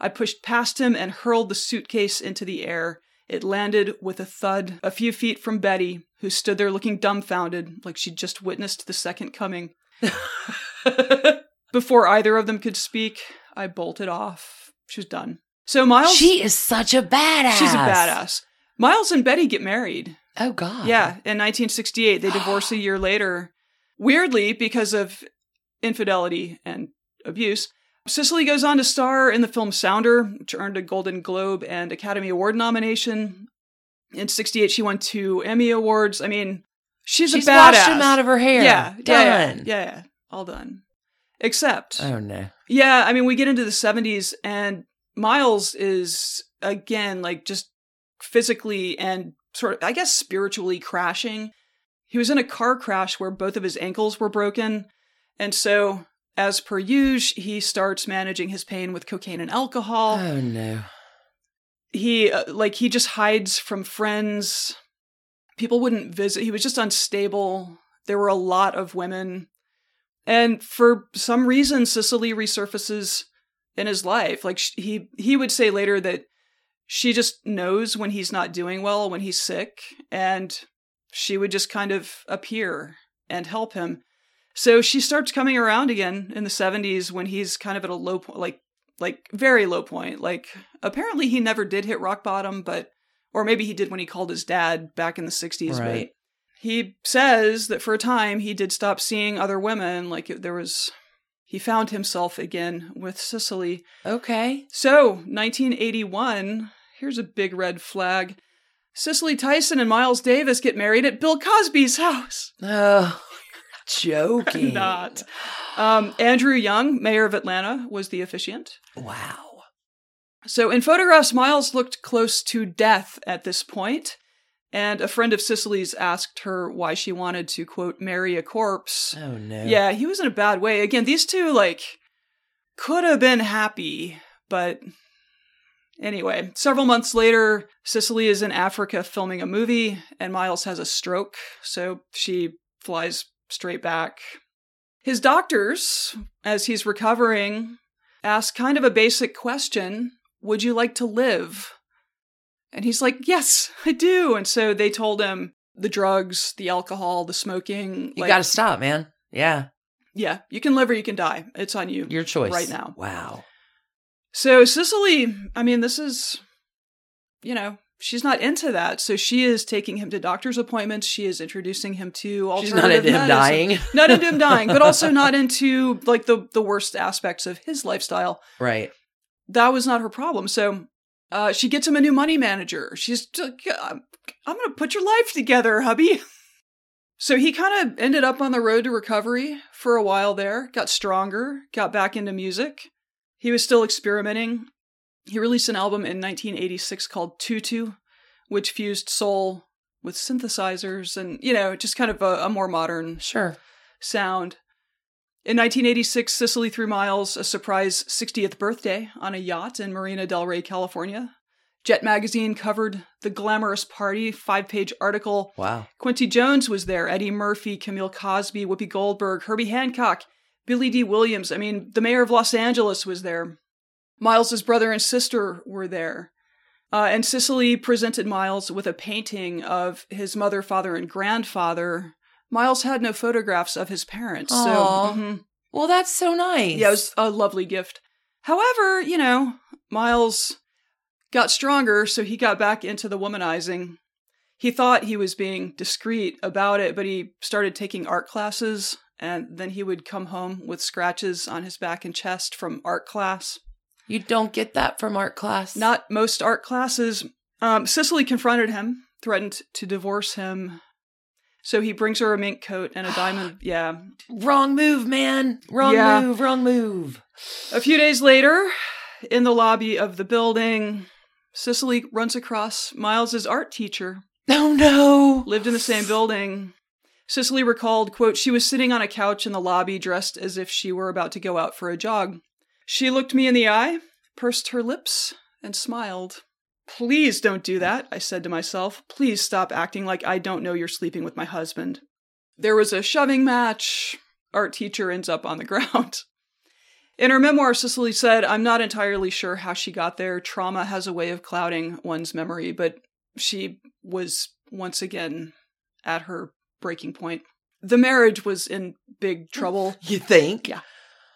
I pushed past him and hurled the suitcase into the air. It landed with a thud a few feet from Betty, who stood there looking dumbfounded, like she'd just witnessed the second coming. Before either of them could speak, I bolted off. She was done. So Miles. She is such a badass. She's a badass. Miles and Betty get married. Oh God. Yeah, in 1968. They divorce a year later. Weirdly, because of infidelity and abuse. Cicely goes on to star in the film Sounder, which earned a Golden Globe and Academy Award nomination. In 68, she won two Emmy Awards. I mean, she's, She's a badass. washed him out of her hair. Yeah, Done. Yeah, yeah, yeah, yeah. All done. Except, Oh no. yeah, I mean, we get into the 70s, and Miles is, again, like just physically and sort of, I guess, spiritually crashing. He was in a car crash where both of his ankles were broken. And so, as per usual, he starts managing his pain with cocaine and alcohol. Oh no. he, uh, like, he just hides from friends. People wouldn't visit. He was just unstable. There were a lot of women. And for some reason, Cicely resurfaces in his life. Like sh- he he would say later that she just knows when he's not doing well, when he's sick, and she would just kind of appear and help him. So she starts coming around again in the 70s when he's kind of at a low point, like like very low point. Like apparently he never did hit rock bottom, but or maybe he did when he called his dad back in the 60s, Right. but he says that for a time he did stop seeing other women like there was he found himself again with Cicely. Okay. So, 1981, here's a big red flag. Cicely Tyson and Miles Davis get married at Bill Cosby's house. Oh, joking. Not. Um, Andrew Young, mayor of Atlanta, was the officiant. Wow. So, in photographs, Miles looked close to death at this point, and a friend of Cicely's asked her why she wanted to, quote, marry a corpse. Oh no. Yeah, he was in a bad way. Again, these two, like, could have been happy, but anyway, several months later, Cicely is in Africa filming a movie, and Miles has a stroke, so she flies straight back. His doctors, as he's recovering, ask kind of a basic question Would you like to live? And he's like, Yes, I do. And so they told him the drugs, the alcohol, the smoking. You like, got to stop, man. Yeah. yeah, you can live or you can die. It's on you. Your choice. Right now. Wow. So Cicely, I mean, this is, you know, she's not into that. So she is taking him to doctor's appointments. She is introducing him to She's alternative not into him dying. not into him dying, but also not into like the the worst aspects of his lifestyle. Right. That was not her problem. So uh, she gets him a new money manager. She's like, I'm, I'm going to put your life together, hubby. So he kind of ended up on the road to recovery for a while there, got stronger, got back into music. He was still experimenting. He released an album in 1986 called Tutu, which fused soul with synthesizers and, you know, just kind of a, a more modern Sure. sound. In 1986, Cicely threw Miles a surprise 60th birthday on a yacht in Marina del Rey, California. Jet magazine covered the glamorous party, five page article. Wow. Quincy Jones was there, Eddie Murphy, Camille Cosby, Whoopi Goldberg, Herbie Hancock, Billy Dee Williams. I mean, the mayor of Los Angeles was there. Miles's brother and sister were there. Uh, and Cicely presented Miles with a painting of his mother, father, and grandfather. Miles had no photographs of his parents. Aw. So, mhm. Well, that's so nice. yeah, it was a lovely gift. However, you know, Miles got stronger, so he got back into the womanizing. He thought he was being discreet about it, but he started taking art classes, and then he would come home with scratches on his back and chest from art class. You don't get that from art class. Not most art classes. Um, Cicely confronted him, threatened to divorce him. So he brings her a mink coat and a diamond. Yeah. wrong move, man. Wrong Yeah. move. Wrong move. A few days later, in the lobby of the building, Cicely runs across Miles's art teacher, Oh no. lived in the same building. Cicely recalled, quote, she was sitting on a couch in the lobby dressed as if she were about to go out for a jog. She looked me in the eye, pursed her lips, and smiled. Please don't do that, I said to myself. Please stop acting like I don't know you're sleeping with my husband. There was a shoving match. Art teacher ends up on the ground. In her memoir, Cicely said, I'm not entirely sure how she got there. Trauma has a way of clouding one's memory, but she was once again at her breaking point. The marriage was in big trouble. You think? Yeah.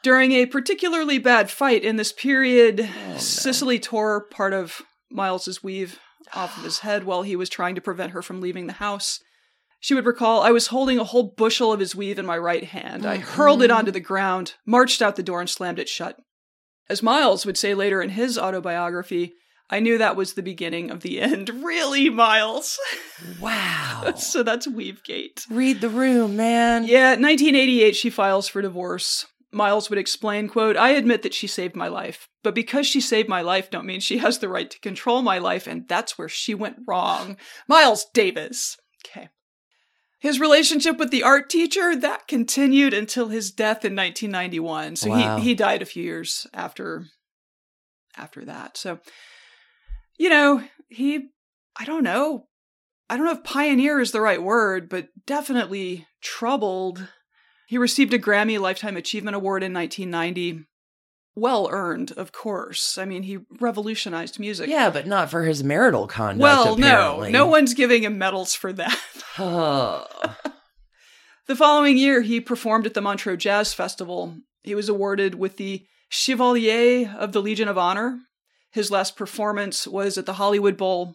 During a particularly bad fight in this period, oh, no. Cicely tore part of Miles's weave off of his head while he was trying to prevent her from leaving the house. She would recall, I was holding a whole bushel of his weave in my right hand. I hurled it mm-hmm. onto the ground, marched out the door, and slammed it shut. As Miles would say later in his autobiography, I knew that was the beginning of the end. Really, Miles? Wow. so that's Weavegate. Read the room, man. Yeah, 1988, she files for divorce. Miles would explain, quote, I admit that she saved my life, but because she saved my life don't mean she has the right to control my life, and that's where she went wrong. Miles Davis. Okay. His relationship with the art teacher, that continued until his death in 1991. So Wow. he, he died a few years after after that. So you know, he I don't know. I don't know if pioneer is the right word, but definitely troubled. He received a Grammy Lifetime Achievement Award in 1990. Well earned, of course. I mean, he revolutionized music. Yeah, but not for his marital conduct. Well, no, apparently. no one's giving him medals for that. Oh. The following year, he performed at the Montreux Jazz Festival. He was awarded with the Chevalier of the Legion of Honor. His last performance was at the Hollywood Bowl.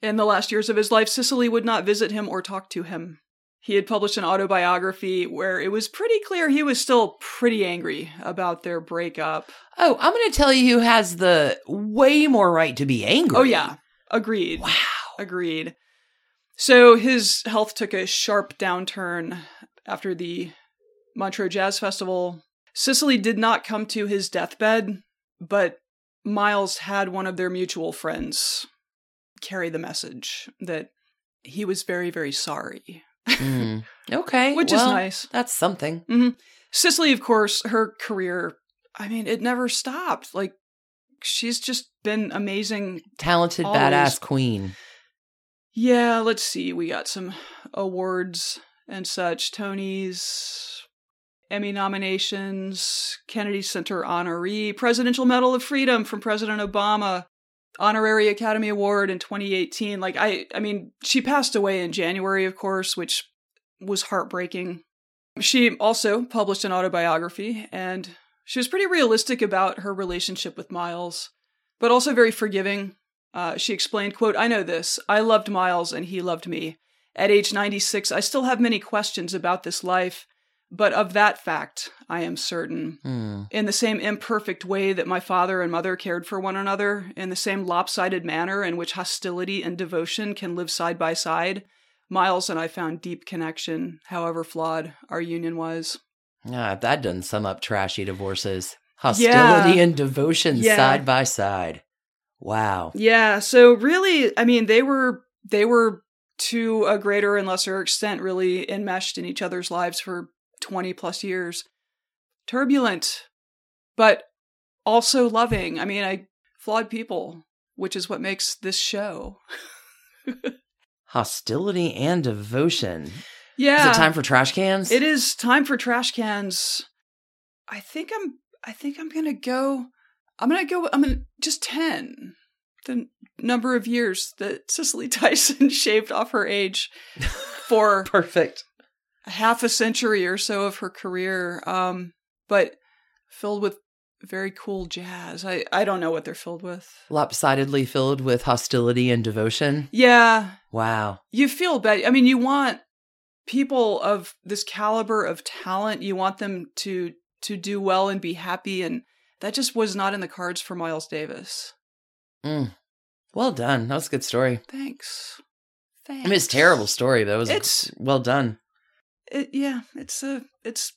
In the last years of his life, Cicely would not visit him or talk to him. He had published an autobiography where it was pretty clear he was still pretty angry about their breakup. oh, I'm going to tell you who has the way more right to be angry. Oh, yeah. Agreed. Wow. Agreed. So his health took a sharp downturn after the Montreux Jazz Festival. Cicely did not come to his deathbed, but Miles had one of their mutual friends carry the message that he was very, very sorry. Hmm. Okay. Which is nice. That's something. hmm Cicely, of course, her career, I mean, it never stopped. Like, she's just been amazing Talented, Always. badass queen. Yeah, let's see. We got some awards and such Tonys, Emmy nominations, Kennedy Center honoree, Presidential Medal of Freedom from President Obama, honorary Academy Award in 2018. Like I I mean, she passed away in January, of course, which was heartbreaking. She also published an autobiography and she was pretty realistic about her relationship with Miles, but also very forgiving. Uh, she explained, quote, I know this. I loved Miles and he loved me. At age 96, I still have many questions about this life, but of that fact, I am certain. Hmm. In the same imperfect way that my father and mother cared for one another, in the same lopsided manner in which hostility and devotion can live side by side, Miles and I found deep connection, however flawed our union was. Yeah, that doesn't sum up trashy divorces. Hostility Yeah. and devotion Yeah. side by side. Wow. Yeah, so really, I mean, they were they were to a greater and lesser extent really enmeshed in each other's lives for 20 plus years. Turbulent, but also loving. I mean, I flawed people, which is what makes this show. Hostility and devotion. Yeah. Is it time for trash cans? It is time for trash cans. I think I'm I think I'm going to go I'm going to go I'm to just 10. The number of years that Cicely Tyson shaved off her age for Perfect. Half a century or so of her career um but filled with very cool jazz. I I don't know what they're filled with. Lopsidedly filled with hostility and devotion. Yeah, Wow. you feel bad. I mean, you want people of this caliber of talent, you want them to to do well and be happy and that just was not in the cards for Miles Davis. Mm. Well done. That was a good story. Thanks. I Thanks. mean, it's a terrible story, though. it was It's- well done. It, yeah, it's a it's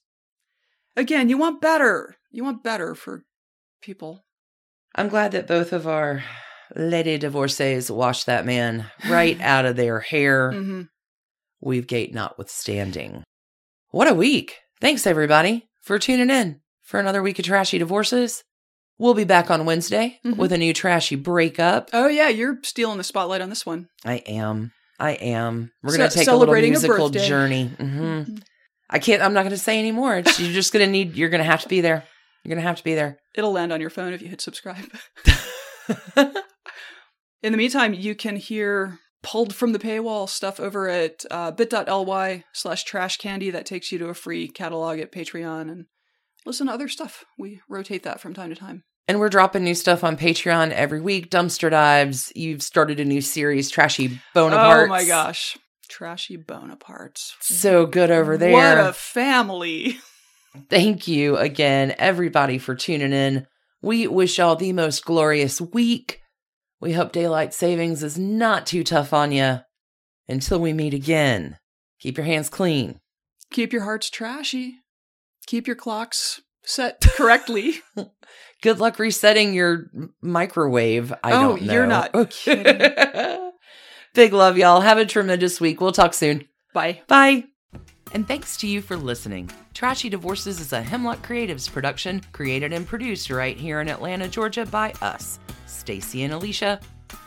again, you want better. You want better for people. I'm glad that both of our Lady Divorcees washed that man right out of their hair. hmm Weave gate notwithstanding. What a week. Thanks, everybody, for tuning in for another week of Trashy Divorces. We'll be back on Wednesday Mhm. with a new trashy breakup. Oh yeah, you're stealing the spotlight on this one. I am. I am. We're going to take a little a musical birthday. journey. hmm I can't, I'm not going to say anymore. It's, you're just going to need, you're going to have to be there. You're going to have to be there. It'll land on your phone if you hit subscribe. In the meantime, you can hear pulled from the paywall stuff over at uh, bit.ly slash trash candy. That takes you to a free catalog at Patreon and listen to other stuff. We rotate that from time to time. And we're dropping new stuff on Patreon every week. Dumpster Dives. You've started a new series, Trashy Bonaparte. Oh my gosh. Trashy Bonaparte. So good over there. What a family. Thank you again, everybody, for tuning in. We wish y'all the most glorious week. We hope daylight savings is not too tough on you. Until we meet again, keep your hands clean. Keep your hearts trashy. Keep your clocks set correctly. Good luck resetting your microwave. I Oh, don't know. you're not kidding. Big love, y'all. Have a tremendous week. We'll talk soon. Bye. Bye. And thanks to you for listening. Trashy Divorces is a Hemlock Creatives production, created and produced right here in Atlanta, Georgia by us, Stacie and Alicia,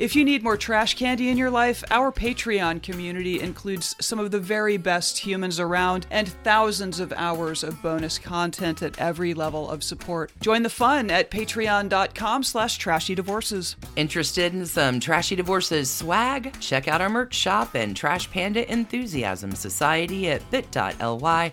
If you need more trash candy in your life, our Patreon community includes some of the very best humans around and thousands of hours of bonus content at every level of support. Join the fun at patreon.com slash trashy divorces. Interested in some Trashy Divorces swag? Check out our merch shop and Trash Panda Enthusiasm Society at bit.ly